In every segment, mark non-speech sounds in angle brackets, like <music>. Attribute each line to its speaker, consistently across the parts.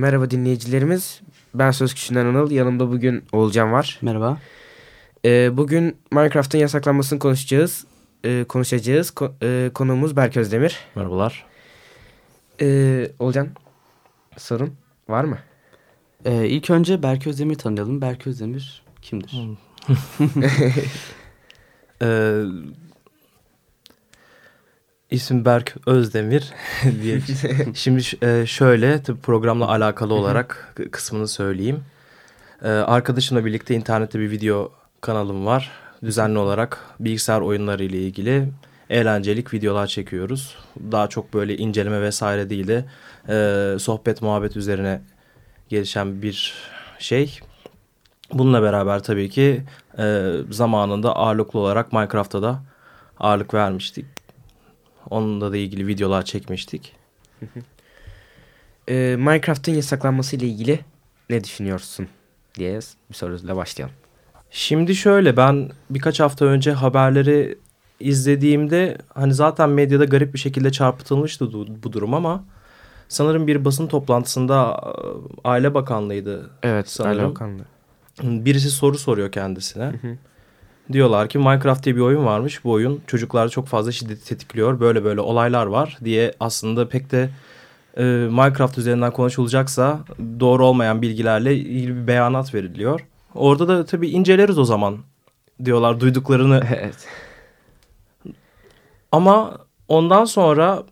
Speaker 1: Merhaba dinleyicilerimiz. Ben Söz Küçüğünden Anıl. Yanımda bugün Oğulcan var.
Speaker 2: Merhaba.
Speaker 1: Ee, bugün Minecraft'ın yasaklanmasını konuşacağız. Ee, konuşacağız. Ko e, konuğumuz Berk Özdemir.
Speaker 2: Merhabalar.
Speaker 1: Ee, Oğulcan sorun var mı?
Speaker 2: Ee, ilk önce Berk Özdemir'i tanıyalım. Berk Özdemir kimdir? <laughs> <laughs> <laughs>
Speaker 3: Ee, isim Berk Özdemir <laughs> diye. <laughs> Şimdi e, şöyle tabii programla alakalı olarak kısmını söyleyeyim. Ee, arkadaşımla birlikte internette bir video kanalım var. Düzenli olarak bilgisayar oyunları ile ilgili eğlencelik videolar çekiyoruz. Daha çok böyle inceleme vesaire değil de e, sohbet muhabbet üzerine gelişen bir şey. Bununla beraber tabii ki e, zamanında ağırlıklı olarak Minecraft'a da ağırlık vermiştik. Onunla da ilgili videolar çekmiştik.
Speaker 1: Ee, Minecraft'ın yasaklanması ile ilgili ne düşünüyorsun diye bir soruyla başlayalım.
Speaker 3: Şimdi şöyle ben birkaç hafta önce haberleri izlediğimde hani zaten medyada garip bir şekilde çarpıtılmıştı bu, durum ama sanırım bir basın toplantısında e, Aile Bakanlığı'ydı
Speaker 1: Evet,
Speaker 3: sanırım.
Speaker 1: Aile Bakanlığı.
Speaker 3: Birisi soru soruyor kendisine. Diyorlar ki Minecraft diye bir oyun varmış. Bu oyun çocuklarda çok fazla şiddet tetikliyor. Böyle böyle olaylar var diye aslında pek de e, Minecraft üzerinden konuşulacaksa doğru olmayan bilgilerle ilgili bir beyanat veriliyor. Orada da tabii inceleriz o zaman diyorlar duyduklarını. <laughs>
Speaker 1: evet.
Speaker 3: Ama ondan sonra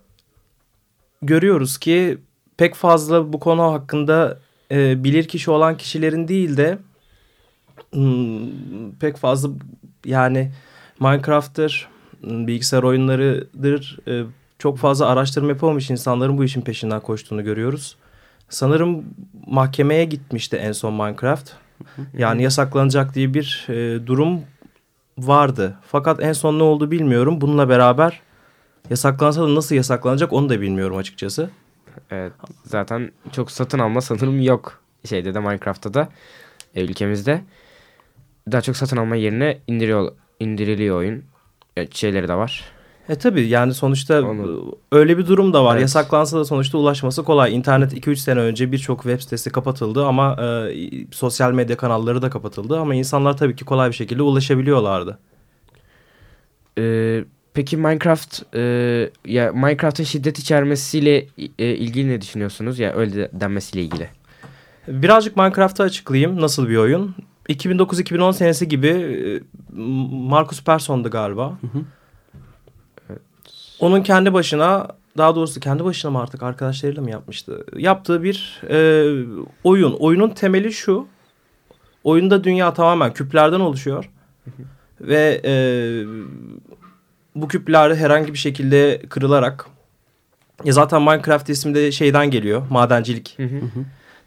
Speaker 3: görüyoruz ki pek fazla bu konu hakkında e, bilir kişi olan kişilerin değil de hmm, pek fazla yani Minecraft'tır, hmm, bilgisayar oyunlarıdır e, çok fazla araştırma yapamamış insanların bu işin peşinden koştuğunu görüyoruz. Sanırım mahkemeye gitmişti en son Minecraft. Yani yasaklanacak diye bir e, durum vardı. Fakat en son ne oldu bilmiyorum. Bununla beraber yasaklansa da nasıl yasaklanacak onu da bilmiyorum açıkçası.
Speaker 1: Evet. Zaten çok satın alma sanırım yok şeyde de Minecraft'ta da e, ülkemizde. Daha çok satın alma yerine indiriyor indiriliyor oyun. E, şeyleri de var.
Speaker 3: E tabi yani sonuçta
Speaker 1: Onu-
Speaker 3: öyle bir durum da var.
Speaker 1: Evet.
Speaker 3: Yasaklansa da sonuçta ulaşması kolay. İnternet 2-3 sene önce birçok web sitesi kapatıldı ama e, sosyal medya kanalları da kapatıldı. Ama insanlar tabii ki kolay bir şekilde ulaşabiliyorlardı.
Speaker 1: Ee, peki Minecraft e, ya Minecraft'ın şiddet içermesiyle e, ilgili ne düşünüyorsunuz? Ya öyle de- denmesiyle ilgili.
Speaker 3: Birazcık Minecraft'ı açıklayayım. Nasıl bir oyun? 2009-2010 senesi gibi e, Marcus Person'du galiba. Onun kendi başına daha doğrusu kendi başına mı artık arkadaşlarıyla mı yapmıştı? Yaptığı bir e, oyun. Oyunun temeli şu. Oyunda dünya tamamen küplerden oluşuyor. Ve e, bu küpler herhangi bir şekilde kırılarak ya zaten Minecraft ismi de şeyden geliyor. Madencilik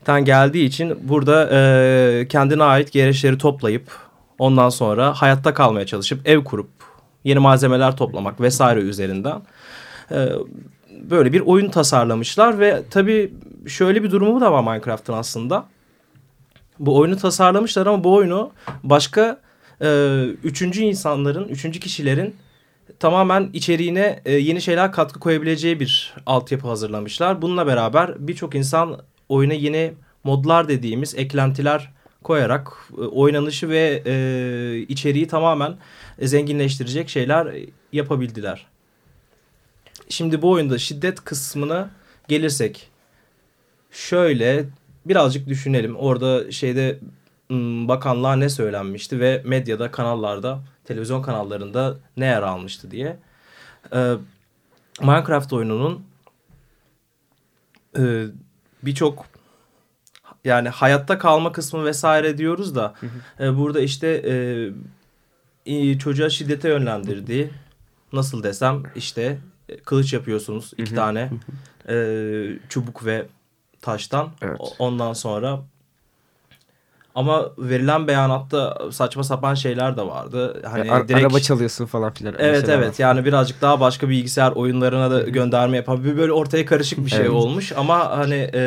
Speaker 3: ten geldiği için burada e, kendine ait gereçleri toplayıp ondan sonra hayatta kalmaya çalışıp ev kurup yeni malzemeler toplamak vesaire üzerinden e, böyle bir oyun tasarlamışlar ve tabii şöyle bir durumu da var Minecraft'ın aslında. Bu oyunu tasarlamışlar ama bu oyunu başka e, üçüncü insanların, üçüncü kişilerin tamamen içeriğine e, yeni şeyler katkı koyabileceği bir altyapı hazırlamışlar. Bununla beraber birçok insan oyuna yeni modlar dediğimiz eklentiler koyarak e, oynanışı ve e, içeriği tamamen zenginleştirecek şeyler yapabildiler. Şimdi bu oyunda şiddet kısmına gelirsek şöyle birazcık düşünelim. Orada şeyde bakanlığa ne söylenmişti ve medyada kanallarda televizyon kanallarında ne yer almıştı diye. Ee, Minecraft oyununun e, birçok yani hayatta kalma kısmı vesaire diyoruz da e, burada işte e, çocuğa şiddete yönlendirdiği nasıl desem işte e, kılıç yapıyorsunuz iki tane e, çubuk ve taştan.
Speaker 1: Evet.
Speaker 3: Ondan sonra ama verilen beyanatta saçma sapan şeyler de vardı. Hani
Speaker 1: ar-
Speaker 3: direkt
Speaker 1: Araba çalıyorsun falan filan.
Speaker 3: Evet evet
Speaker 1: var.
Speaker 3: yani birazcık daha başka bilgisayar oyunlarına da gönderme yapan bir böyle ortaya karışık bir şey
Speaker 1: Evet.
Speaker 3: olmuş ama hani e,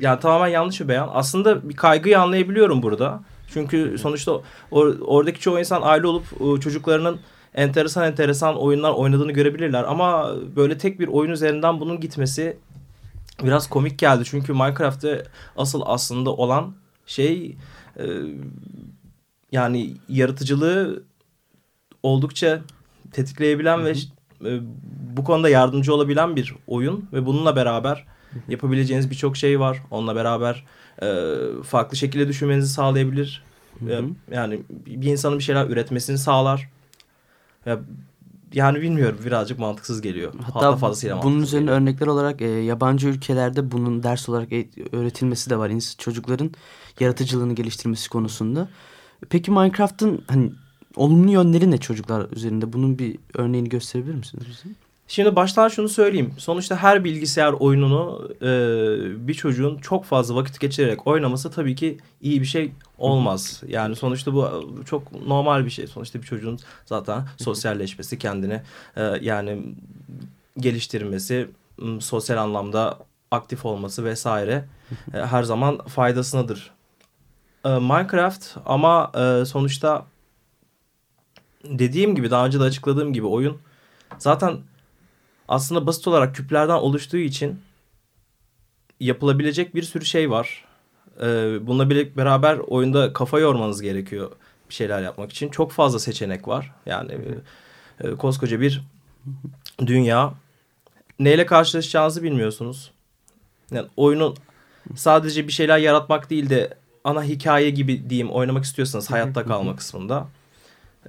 Speaker 3: yani tamamen yanlış bir beyan. Aslında bir kaygıyı anlayabiliyorum burada. Çünkü sonuçta or- oradaki çoğu insan aile olup e, çocuklarının enteresan enteresan oyunlar oynadığını görebilirler ama böyle tek bir oyun üzerinden bunun gitmesi biraz komik geldi. Çünkü Minecraft'te asıl aslında olan şey e, yani yaratıcılığı oldukça tetikleyebilen ve e, bu konuda yardımcı olabilen bir oyun ve bununla beraber yapabileceğiniz birçok şey var. Onunla beraber e, farklı şekilde düşünmenizi sağlayabilir.
Speaker 2: Hı
Speaker 3: E,
Speaker 2: hı.
Speaker 3: yani bir insanın bir şeyler üretmesini sağlar. Ya, yani bilmiyorum birazcık mantıksız geliyor.
Speaker 2: Hatta
Speaker 3: fazlasıyla
Speaker 2: bunun üzerine
Speaker 3: geliyor.
Speaker 2: örnekler olarak e, yabancı ülkelerde bunun ders olarak e- öğretilmesi de var. İns- çocukların yaratıcılığını geliştirmesi konusunda. Peki Minecraft'ın hani olumlu yönleri ne çocuklar üzerinde? Bunun bir örneğini gösterebilir misiniz bize?
Speaker 3: Şimdi baştan şunu söyleyeyim. Sonuçta her bilgisayar oyununu e, bir çocuğun çok fazla vakit geçirerek oynaması tabii ki iyi bir şey olmaz. Yani sonuçta bu çok normal bir şey. Sonuçta bir çocuğun zaten sosyalleşmesi, kendini e, yani geliştirmesi, sosyal anlamda aktif olması vesaire e, her zaman faydasınadır. E, Minecraft ama e, sonuçta dediğim gibi daha önce de açıkladığım gibi oyun zaten aslında basit olarak küplerden oluştuğu için yapılabilecek bir sürü şey var. Ee, bununla beraber oyunda kafa yormanız gerekiyor bir şeyler yapmak için. Çok fazla seçenek var. Yani e, e, koskoca bir dünya. Neyle karşılaşacağınızı bilmiyorsunuz. Yani oyunun sadece bir şeyler yaratmak değil de ana hikaye gibi diyeyim oynamak istiyorsanız hayatta kalma kısmında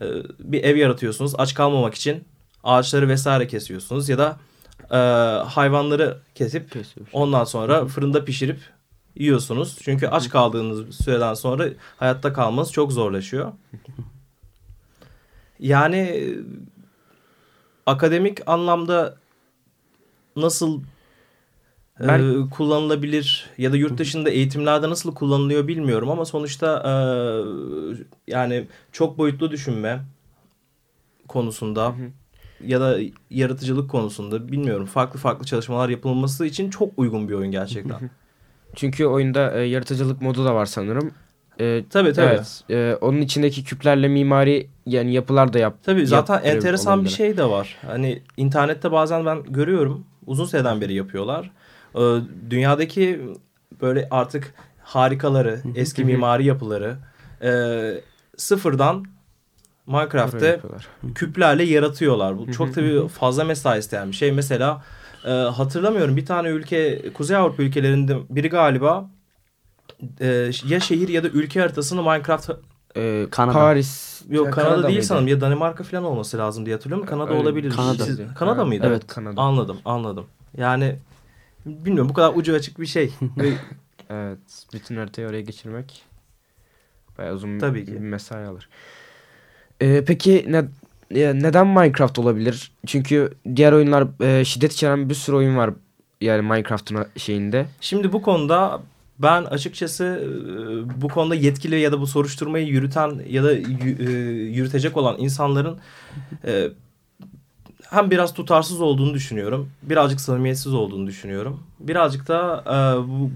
Speaker 3: e, bir ev yaratıyorsunuz. Aç kalmamak için ağaçları vesaire kesiyorsunuz ya da e, hayvanları kesip ondan sonra fırında pişirip yiyorsunuz. Çünkü aç kaldığınız süreden sonra hayatta kalmanız çok zorlaşıyor. <laughs> Yani e, akademik anlamda nasıl e,
Speaker 1: Ben-
Speaker 3: kullanılabilir ya da yurt dışında eğitimlerde nasıl kullanılıyor bilmiyorum ama sonuçta e, yani çok boyutlu düşünme konusunda ya da yaratıcılık konusunda bilmiyorum farklı farklı çalışmalar yapılması için çok uygun bir oyun gerçekten. <laughs>
Speaker 1: Çünkü oyunda e, yaratıcılık modu da var sanırım. E,
Speaker 3: tabii tabii.
Speaker 1: Evet. e, onun içindeki küplerle mimari yani yapılar da yap.
Speaker 3: Tabii zaten
Speaker 1: yaptırıyor
Speaker 3: enteresan bir
Speaker 1: olabilir.
Speaker 3: şey de var. Hani internette bazen ben görüyorum. Uzun süreden beri yapıyorlar. Ee, dünyadaki böyle artık harikaları, eski mimari yapıları e, sıfırdan Minecraft'te küplerle yaratıyorlar. Bu çok tabii fazla mesai isteyen bir şey. Mesela e, hatırlamıyorum bir tane ülke Kuzey Avrupa ülkelerinde biri galiba e, ya şehir ya da ülke haritasını Minecraft
Speaker 1: E,
Speaker 2: Kanada.
Speaker 1: Paris.
Speaker 3: Yok
Speaker 1: Ya,
Speaker 3: Kanada, değil
Speaker 1: mıydı?
Speaker 3: sanırım ya Danimarka falan olması lazım diye hatırlıyorum. Kanada
Speaker 1: Öyle-
Speaker 3: olabilir.
Speaker 2: Kanada.
Speaker 3: Siz- Kanada mıydı?
Speaker 1: Evet Kanada.
Speaker 3: Anladım anladım. Yani bilmiyorum bu kadar ucu açık bir şey. <laughs> Ve
Speaker 1: Evet. Bütün haritayı oraya geçirmek bayağı uzun
Speaker 3: Tabii
Speaker 1: bir
Speaker 3: ki.
Speaker 1: mesai alır. Ee, peki ne, neden Minecraft olabilir? Çünkü diğer oyunlar e, şiddet içeren bir sürü oyun var yani Minecraft'ın şeyinde.
Speaker 3: Şimdi bu konuda ben açıkçası e, bu konuda yetkili ya da bu soruşturmayı yürüten ya da e, yürütecek olan insanların e, hem biraz tutarsız olduğunu düşünüyorum. Birazcık samimiyetsiz olduğunu düşünüyorum. Birazcık da bu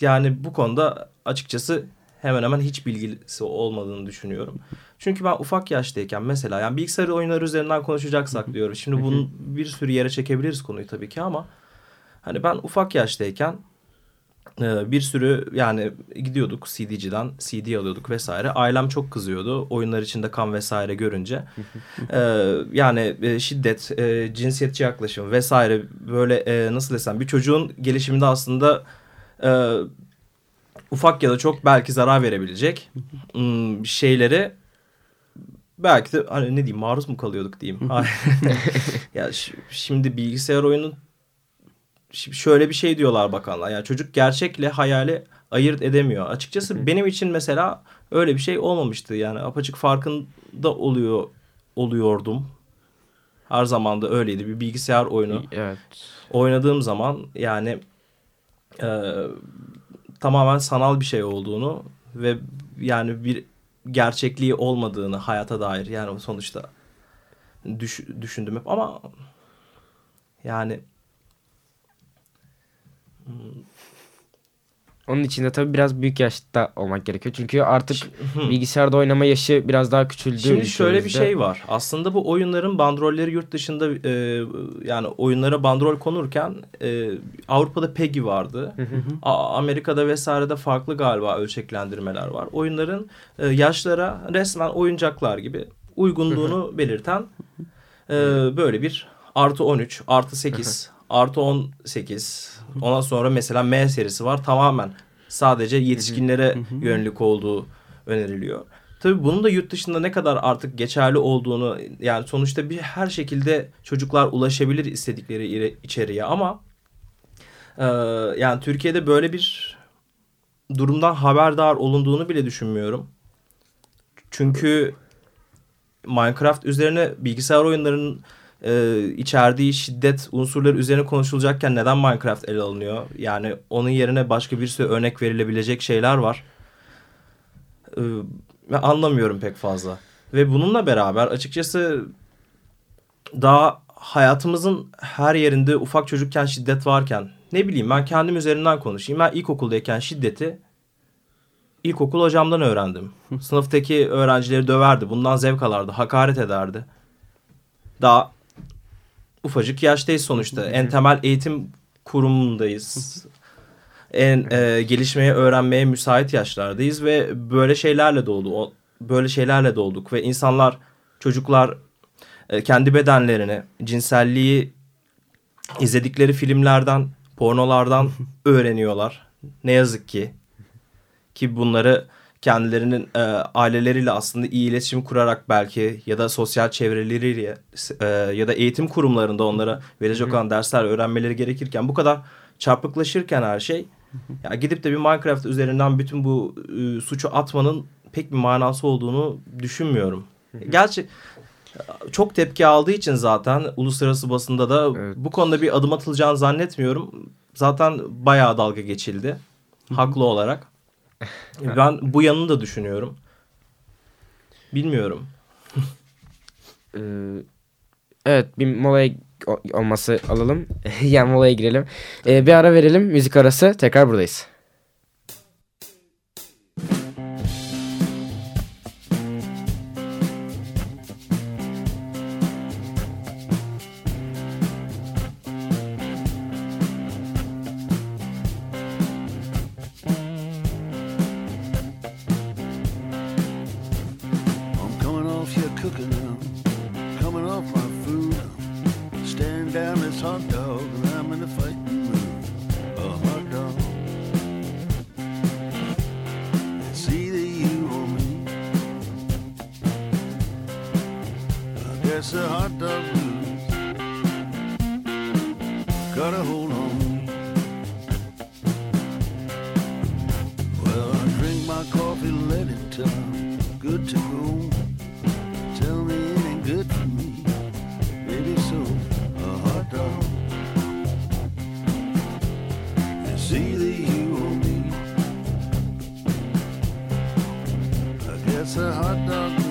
Speaker 3: yani bu konuda açıkçası hemen hemen hiç bilgisi olmadığını düşünüyorum. Çünkü ben ufak yaştayken mesela yani bilgisayar oyunları üzerinden konuşacaksak diyorum. Şimdi bunun bir sürü yere çekebiliriz konuyu tabii ki ama hani ben ufak yaştayken e, bir sürü yani gidiyorduk CD'ciden CD alıyorduk vesaire. Ailem çok kızıyordu oyunlar içinde kan vesaire görünce. <laughs> E, yani e, şiddet, e, cinsiyetçi yaklaşım vesaire böyle e, nasıl desem bir çocuğun gelişiminde aslında e, ufak ya da çok belki zarar verebilecek şeyleri belki de hani ne diyeyim maruz mu kalıyorduk diyeyim. <laughs> ya şimdi bilgisayar oyunu şöyle bir şey diyorlar bakanlar. Yani çocuk gerçekle hayali ayırt edemiyor. Açıkçası benim için mesela öyle bir şey olmamıştı. Yani apaçık farkında oluyor oluyordum. Her zaman da öyleydi. Bir bilgisayar oyunu
Speaker 1: Evet.
Speaker 3: oynadığım zaman yani e, tamamen sanal bir şey olduğunu ve yani bir gerçekliği olmadığını hayata dair. Yani sonuçta düş, düşündüm hep ama yani
Speaker 1: Onun için de tabii biraz büyük yaşta olmak gerekiyor. Çünkü artık bilgisayarda oynama yaşı biraz daha küçüldü.
Speaker 3: Şimdi şöyle bir şey var. Aslında bu oyunların bandrolleri yurt dışında e, yani oyunlara bandrol konurken e, Avrupa'da PEGI vardı. A- Amerika'da vesairede farklı galiba ölçeklendirmeler var. Oyunların e, yaşlara resmen oyuncaklar gibi uygunluğunu belirten e, böyle bir artı 13, artı 8, artı 18. Ondan sonra mesela M serisi var. Tamamen sadece yetişkinlere yönelik olduğu öneriliyor. Tabii bunun da yurt dışında ne kadar artık geçerli olduğunu yani sonuçta bir her şekilde çocuklar ulaşabilir istedikleri içeriğe ama e, yani Türkiye'de böyle bir durumdan haberdar olunduğunu bile düşünmüyorum. Çünkü Minecraft üzerine bilgisayar oyunlarının e, içerdiği şiddet unsurları üzerine konuşulacakken neden Minecraft ele alınıyor? Yani onun yerine başka bir sürü örnek verilebilecek şeyler var. E, ben anlamıyorum pek fazla. Ve bununla beraber açıkçası daha hayatımızın her yerinde ufak çocukken şiddet varken ne bileyim ben kendim üzerinden konuşayım. Ben ilkokuldayken şiddeti ilkokul hocamdan öğrendim. Sınıftaki öğrencileri döverdi. Bundan zevk alırdı. Hakaret ederdi. Daha ufacık yaştayız sonuçta. En temel eğitim kurumundayız. En e, gelişmeye, öğrenmeye müsait yaşlardayız ve böyle şeylerle doğdu. O, böyle şeylerle doğduk ve insanlar, çocuklar e, kendi bedenlerini, cinselliği izledikleri filmlerden, pornolardan öğreniyorlar. Ne yazık ki ki bunları kendilerinin e, aileleriyle aslında iyi iletişim kurarak belki ya da sosyal çevreleriyle e, ya da eğitim kurumlarında onlara verecek olan dersler öğrenmeleri gerekirken bu kadar çarpıklaşırken her şey ya gidip de bir Minecraft üzerinden bütün bu e, suçu atmanın pek bir manası olduğunu düşünmüyorum. Gerçi çok tepki aldığı için zaten uluslararası basında da
Speaker 1: Evet.
Speaker 3: bu konuda bir adım atılacağını zannetmiyorum. Zaten bayağı dalga geçildi. Haklı olarak. Ben bu yanını da düşünüyorum. Bilmiyorum. <laughs>
Speaker 1: Ee, evet bir molaya olması alalım. <laughs> yani molaya girelim. Ee, bir ara verelim. Müzik arası. Tekrar buradayız.
Speaker 4: Guess a hot dog blues got a hold on me. Well, I drink my coffee, let it I'm good to go. Tell me it ain't good for me. Maybe so, a hot dog. It's either you or me. I guess a hot dog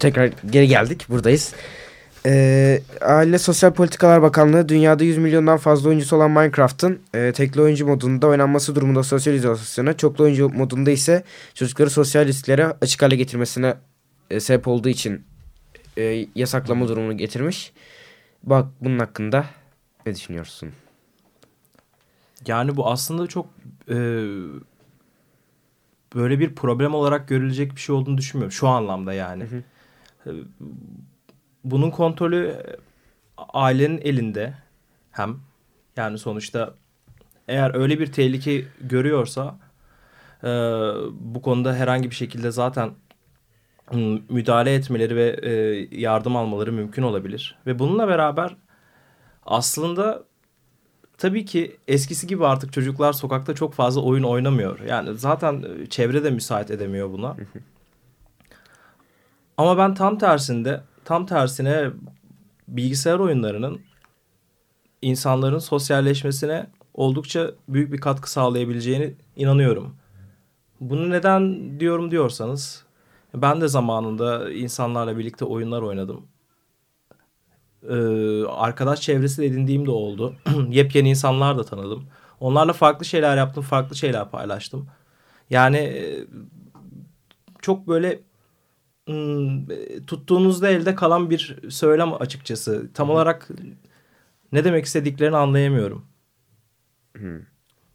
Speaker 1: tekrar geri geldik. Buradayız. Ee, Aile Sosyal Politikalar Bakanlığı dünyada 100 milyondan fazla oyuncusu olan Minecraft'ın e, tekli oyuncu modunda oynanması durumunda sosyal izolasyona, çoklu oyuncu modunda ise çocukları sosyal risklere açık hale getirmesine e, sebep olduğu için e, yasaklama durumunu getirmiş. Bak bunun hakkında ne düşünüyorsun?
Speaker 3: Yani bu aslında çok e, böyle bir problem olarak görülecek bir şey olduğunu düşünmüyorum. Şu anlamda yani. E, Bunun kontrolü e, ailenin elinde hem yani sonuçta eğer öyle bir tehlike görüyorsa e, bu konuda herhangi bir şekilde zaten müdahale etmeleri ve e, yardım almaları mümkün olabilir. Ve bununla beraber aslında tabii ki eskisi gibi artık çocuklar sokakta çok fazla oyun oynamıyor. Yani zaten e, çevre de müsait edemiyor buna. Ama ben tam tersinde, tam tersine bilgisayar oyunlarının insanların sosyalleşmesine oldukça büyük bir katkı sağlayabileceğini inanıyorum. Bunu neden diyorum diyorsanız ben de zamanında insanlarla birlikte oyunlar oynadım. Ee, arkadaş çevresi de edindiğim de oldu. <clears throat> Yepyeni insanlar da tanıdım. Onlarla farklı şeyler yaptım, farklı şeyler paylaştım. Yani e, çok böyle tuttuğunuzda elde kalan bir söylem açıkçası. Tam olarak ne demek istediklerini anlayamıyorum.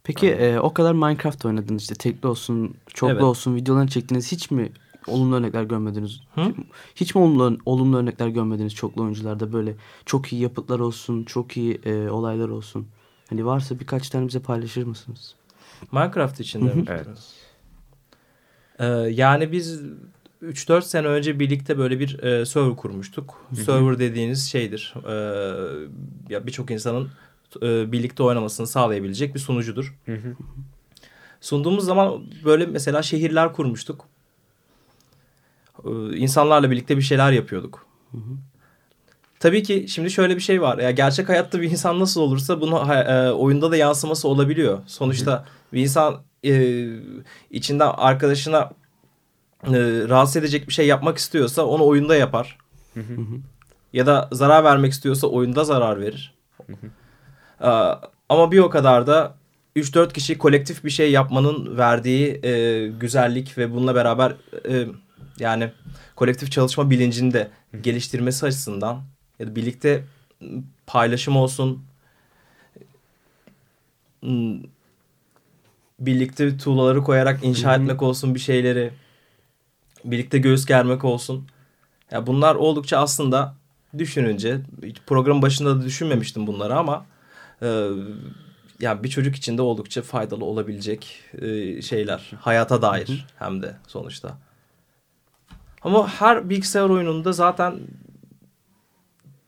Speaker 2: Peki e, o kadar Minecraft oynadınız işte tekli olsun, çoklu
Speaker 3: Evet.
Speaker 2: olsun videolarını çektiniz. Hiç mi olumlu örnekler görmediniz?
Speaker 3: Hı?
Speaker 2: Hiç mi olumlu, olumlu örnekler görmediniz çoklu oyuncularda böyle çok iyi yapıtlar olsun, çok iyi e, olaylar olsun? Hani varsa birkaç tane bize paylaşır mısınız?
Speaker 3: Minecraft içinde mi?
Speaker 1: Evet.
Speaker 3: Ee, yani biz 3-4 sene önce birlikte böyle bir e, server kurmuştuk. Server dediğiniz şeydir. Ee, ya birçok insanın e, birlikte oynamasını sağlayabilecek bir sunucudur. Sunduğumuz zaman böyle mesela şehirler kurmuştuk. Ee, insanlarla birlikte bir şeyler yapıyorduk. Tabii ki şimdi şöyle bir şey var. Ya gerçek hayatta bir insan nasıl olursa bunu e, oyunda da yansıması olabiliyor. Sonuçta bir insan e, içinden arkadaşına e, rahatsız edecek bir şey yapmak istiyorsa onu oyunda yapar. ya da zarar vermek istiyorsa oyunda zarar verir. Ee, ama bir o kadar da 3-4 kişi kolektif bir şey yapmanın verdiği e, güzellik ve bununla beraber e, yani kolektif çalışma bilincini de geliştirmesi açısından ya da birlikte paylaşım olsun m, birlikte tuğlaları koyarak inşa etmek olsun bir şeyleri birlikte göğüs germek olsun. Ya bunlar oldukça aslında düşününce hiç program başında da düşünmemiştim bunları ama e, yani bir çocuk için de oldukça faydalı olabilecek e, şeyler. Hayata dair hem de sonuçta. Ama her bilgisayar oyununda zaten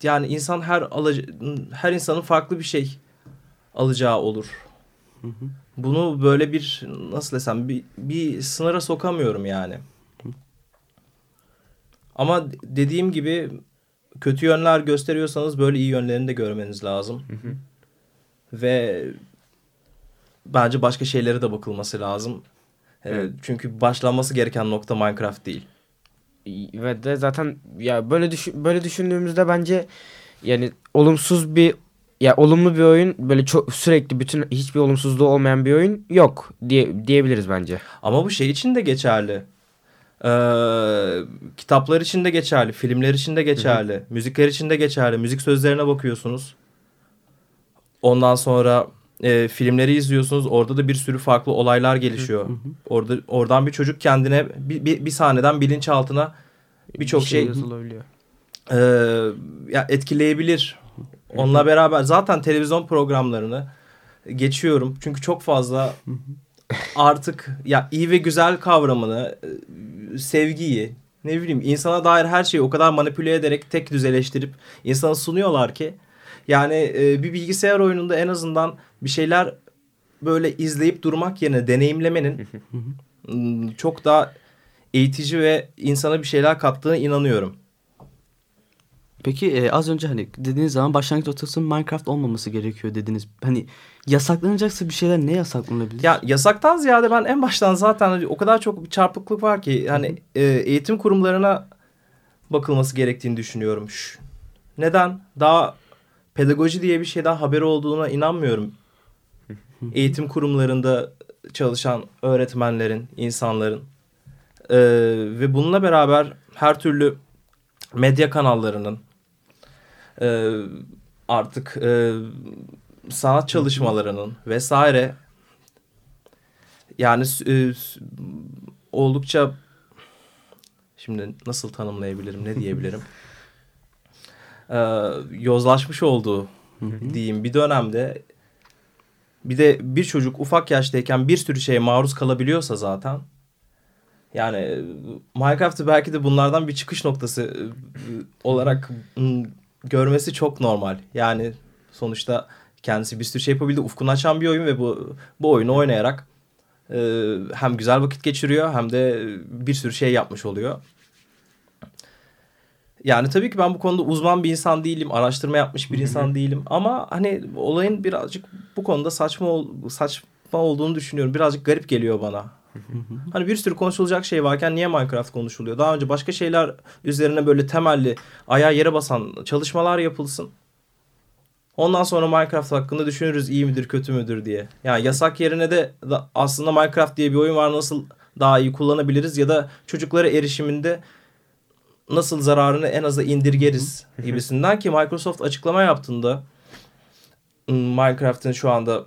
Speaker 3: yani insan her alıcı, her insanın farklı bir şey alacağı olur. Bunu böyle bir nasıl desem bir, bir sınıra sokamıyorum yani. Ama dediğim gibi kötü yönler gösteriyorsanız böyle iyi yönlerini de görmeniz lazım. Ve bence başka şeylere de bakılması lazım. Ee,
Speaker 1: Evet.
Speaker 3: Çünkü başlanması gereken nokta Minecraft değil.
Speaker 1: ve de zaten ya böyle düşün, böyle düşündüğümüzde bence yani olumsuz bir ya olumlu bir oyun böyle çok sürekli bütün hiçbir olumsuzluğu olmayan bir oyun yok diye diyebiliriz bence.
Speaker 3: Ama bu şey için de geçerli. Ee, kitaplar için de geçerli, filmler için de geçerli, müzikler için de geçerli. Müzik sözlerine bakıyorsunuz. Ondan sonra e, filmleri izliyorsunuz. Orada da bir sürü farklı olaylar gelişiyor. Orada oradan bir çocuk kendine bir, bir, bir sahneden bilinçaltına birçok
Speaker 1: Bir
Speaker 3: şey
Speaker 1: yazılabiliyor.
Speaker 3: e, ya etkileyebilir. Onunla beraber zaten televizyon programlarını geçiyorum. Çünkü çok fazla artık ya iyi ve güzel kavramını, e, sevgiyi, ne bileyim insana dair her şeyi o kadar manipüle ederek tek düzeleştirip insana sunuyorlar ki yani e, bir bilgisayar oyununda en azından bir şeyler böyle izleyip durmak yerine deneyimlemenin çok daha eğitici ve insana bir şeyler kattığına inanıyorum.
Speaker 2: Peki e, az önce hani dediğiniz zaman başlangıç noktası Minecraft olmaması gerekiyor dediniz. Hani yasaklanacaksa bir şeyler ne yasaklanabilir?
Speaker 3: Ya yasaktan ziyade ben en baştan zaten o kadar çok bir çarpıklık var ki hani e, eğitim kurumlarına bakılması gerektiğini düşünüyorum. Şş. Neden? Daha pedagoji diye bir şeyden haberi olduğuna inanmıyorum. <laughs> Eğitim kurumlarında çalışan öğretmenlerin, insanların Ee, ve bununla beraber her türlü medya kanallarının e, artık e, sanat çalışmalarının vesaire yani e, oldukça şimdi nasıl tanımlayabilirim ne diyebilirim? <laughs> Ee, yozlaşmış olduğu diyeyim. Bir dönemde bir de bir çocuk ufak yaştayken bir sürü şeye maruz kalabiliyorsa zaten yani e, Minecraft'ı belki de bunlardan bir çıkış noktası e, olarak m, görmesi çok normal. Yani sonuçta kendisi bir sürü şey yapabildi. Ufkunu açan bir oyun ve bu bu oyunu oynayarak e, hem güzel vakit geçiriyor hem de bir sürü şey yapmış oluyor. Yani tabii ki ben bu konuda uzman bir insan değilim. Araştırma yapmış bir insan değilim. Ama hani olayın birazcık bu konuda saçma saçma olduğunu düşünüyorum. Birazcık garip geliyor bana. Hani bir sürü konuşulacak şey varken niye Minecraft konuşuluyor? Daha önce başka şeyler üzerine böyle temelli ayağa yere basan çalışmalar yapılsın. Ondan sonra Minecraft hakkında düşünürüz iyi midir kötü müdür diye. Yani yasak yerine de da aslında Minecraft diye bir oyun var nasıl daha iyi kullanabiliriz ya da çocuklara erişiminde nasıl zararını en aza indirgeriz gibisinden ki Microsoft açıklama yaptığında Minecraft'ın şu anda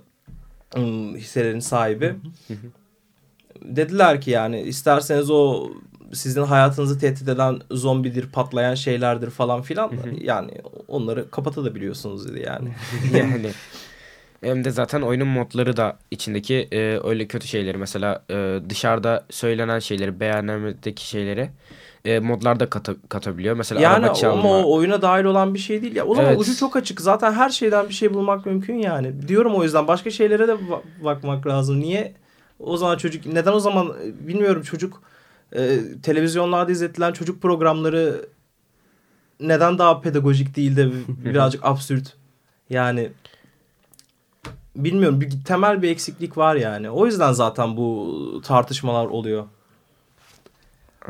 Speaker 3: hisselerin sahibi dediler ki yani isterseniz o sizin hayatınızı tehdit eden zombidir, patlayan şeylerdir falan filan yani onları kapatabiliyorsunuz dedi yani. <laughs>
Speaker 1: yani hem de zaten oyunun modları da içindeki e, öyle kötü şeyleri mesela e, dışarıda söylenen şeyleri beğenmedeki şeyleri e, modlarda kata, katabiliyor. Mesela
Speaker 3: yani
Speaker 1: araba çalma.
Speaker 3: ama o oyuna dahil olan bir şey değil ya. O zaman
Speaker 1: Evet.
Speaker 3: ucu çok açık. Zaten her şeyden bir şey bulmak mümkün yani. Diyorum o yüzden başka şeylere de ba- bakmak lazım. Niye o zaman çocuk neden o zaman bilmiyorum çocuk e, televizyonlarda izletilen çocuk programları neden daha pedagojik değil de <laughs> birazcık absürt. Yani bilmiyorum bir temel bir eksiklik var yani. O yüzden zaten bu tartışmalar oluyor.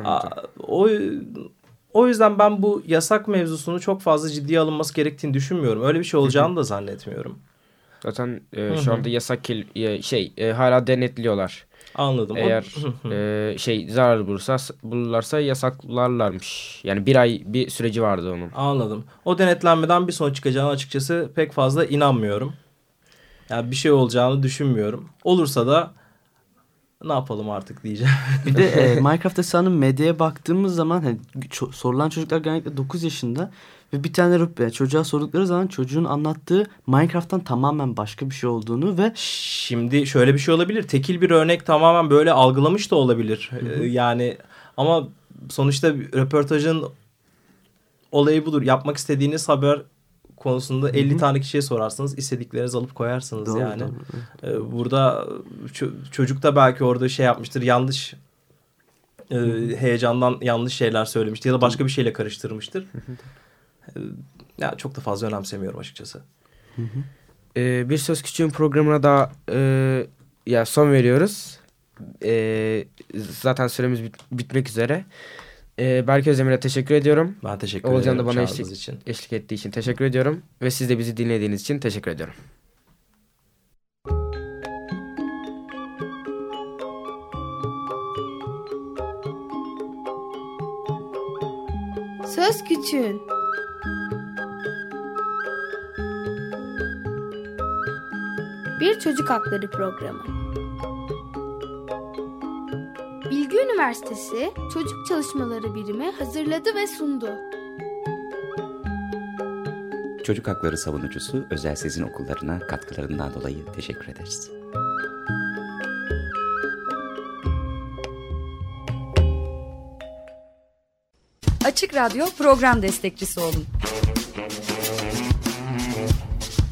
Speaker 3: Aa, o o yüzden ben bu yasak mevzusunu çok fazla ciddiye alınması gerektiğini düşünmüyorum. Öyle bir şey olacağını <laughs> da zannetmiyorum.
Speaker 1: Zaten e, şu anda yasak kel- e, şey e, hala denetliyorlar.
Speaker 3: Anladım.
Speaker 1: Eğer e, şey zarar bulursa bulurlarsa yasaklarlarmış. Yani bir ay bir süreci vardı onun.
Speaker 3: Anladım. O denetlenmeden bir sonuç çıkacağına açıkçası pek fazla inanmıyorum. Yani bir şey olacağını düşünmüyorum. Olursa da ne yapalım artık diyeceğim. <laughs>
Speaker 2: Bir de e, <laughs> Minecraft Esra'nın medyaya baktığımız zaman hani, ço- sorulan çocuklar genellikle 9 yaşında ve bir tane rüppe çocuğa sordukları zaman çocuğun anlattığı Minecraft'tan tamamen başka bir şey olduğunu ve
Speaker 3: Şimdi şöyle bir şey olabilir. Tekil bir örnek tamamen böyle algılamış da olabilir. Ee, yani ama sonuçta röportajın olayı budur. Yapmak istediğiniz haber konusunda 50 tane kişiye sorarsınız. istediklerinizi alıp koyarsınız
Speaker 2: Doğru,
Speaker 3: yani.
Speaker 2: doğru.
Speaker 3: Ee, burada ço- çocuk da belki orada şey yapmıştır. Yanlış e, heyecandan yanlış şeyler söylemiştir ya da başka bir şeyle karıştırmıştır. Ee, ya çok da fazla önemsemiyorum açıkçası.
Speaker 1: E, bir Söz Küçüğün programına da e, ya son veriyoruz. E, zaten süremiz bit- bitmek üzere. E, Berk Özdemir'e teşekkür ediyorum.
Speaker 3: Ben teşekkür
Speaker 1: Oğulcan
Speaker 3: ederim
Speaker 1: da bana eşlik,
Speaker 3: için.
Speaker 1: eşlik ettiği için teşekkür ediyorum. Ve siz de bizi dinlediğiniz için teşekkür ediyorum.
Speaker 5: Söz Küçüğün Bir Çocuk Hakları Programı Bilgi Üniversitesi Çocuk Çalışmaları Birimi hazırladı ve sundu.
Speaker 6: Çocuk hakları savunucusu Özel Sezin Okullarına katkılarından dolayı teşekkür ederiz.
Speaker 7: Açık Radyo program destekçisi olun.